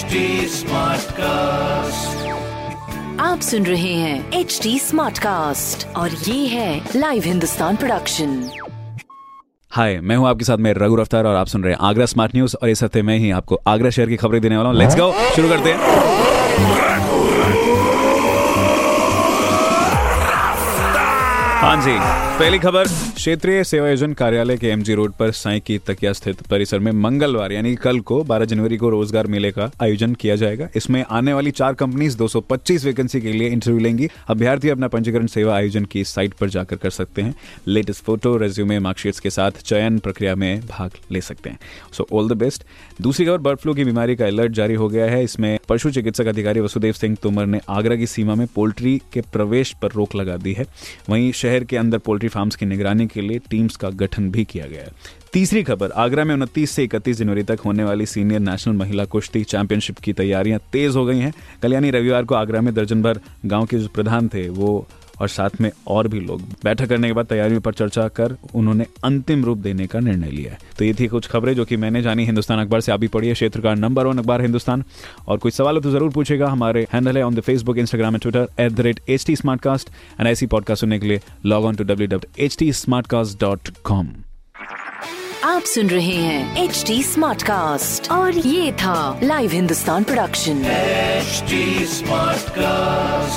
HD cast आप सुन रहे हैं एच डी स्मार्ट कास्ट और ये है लाइव हिंदुस्तान प्रोडक्शन हाय मैं हूँ आपके साथ में रघु रफ्तार और आप सुन रहे हैं आगरा स्मार्ट न्यूज़ और इस हफ़्ते में ही आपको आगरा शहर की खबरें देने वाला हूँ। लेट्स गो शुरू करते हैं। हाँ जी पहली खबर, क्षेत्रीय सेवा योजन कार्यालय के एमजी रोड पर साई की तकिया स्थित परिसर में मंगलवार, यानी कल को 12 जनवरी को रोज़गार मेले का आयोजन किया जाएगा। इसमें आने वाली चार कंपनीज़ 225 वैकेंसी के लिए इंटरव्यू लेंगी। अभ्यर्थी अपना पंजीकरण सेवा आयोजन की साइट पर जाकर कर सकते हैं। लेटेस्ट फ़ोटो, रेज्यूमे, मार्कशीट्स के साथ चयन प्रक्रिया में भाग ले सकते हैं। सो ऑल द बेस्ट दूसरी खबर, बर्ड फ्लू की बीमारी का अलर्ट जारी हो गया है। इसमें पशु चिकित्सक अधिकारी वसुदेव सिंह तोमर ने आगरा की सीमा में पोल्ट्री के प्रवेश पर रोक लगा दी है। वहीं शहर के अंदर पोल्ट्री फार्म्स की निगरानी के लिए टीम्स का गठन भी किया गया है। तीसरी खबर, आगरा में उनतीस से इकतीस जनवरी तक होने वाली सीनियर नेशनल महिला कुश्ती चैंपियनशिप की तैयारियाँ तेज हो गई हैं। कल यानी रविवार को आगरा में दर्जन भर गाँव के जो प्रधान थे, वो और साथ में और भी लोग। बैठक करने के बाद तैयारियों पर चर्चा कर उन्होंने अंतिम रूप देने का निर्णय लिया है। तो ये थी कुछ खबरें जो कि मैंने जानी। हिंदुस्तान अखबार से आप भी पढ़िए। क्षेत्र का नंबर वन अखबार हिंदुस्तान। और कोई सवाल हो तो ज़रूर पूछेगा। हमारे हैंडल है on the Facebook Instagram and Twitter at the rate H T smart cast and ऐसी पॉडकास्ट सुनने के लिए log on to W W H T smart cast dot com आप सुन रहे हैं एच टी स्मार्ट कास्ट और ये था live Hindustan production HD Smartcast.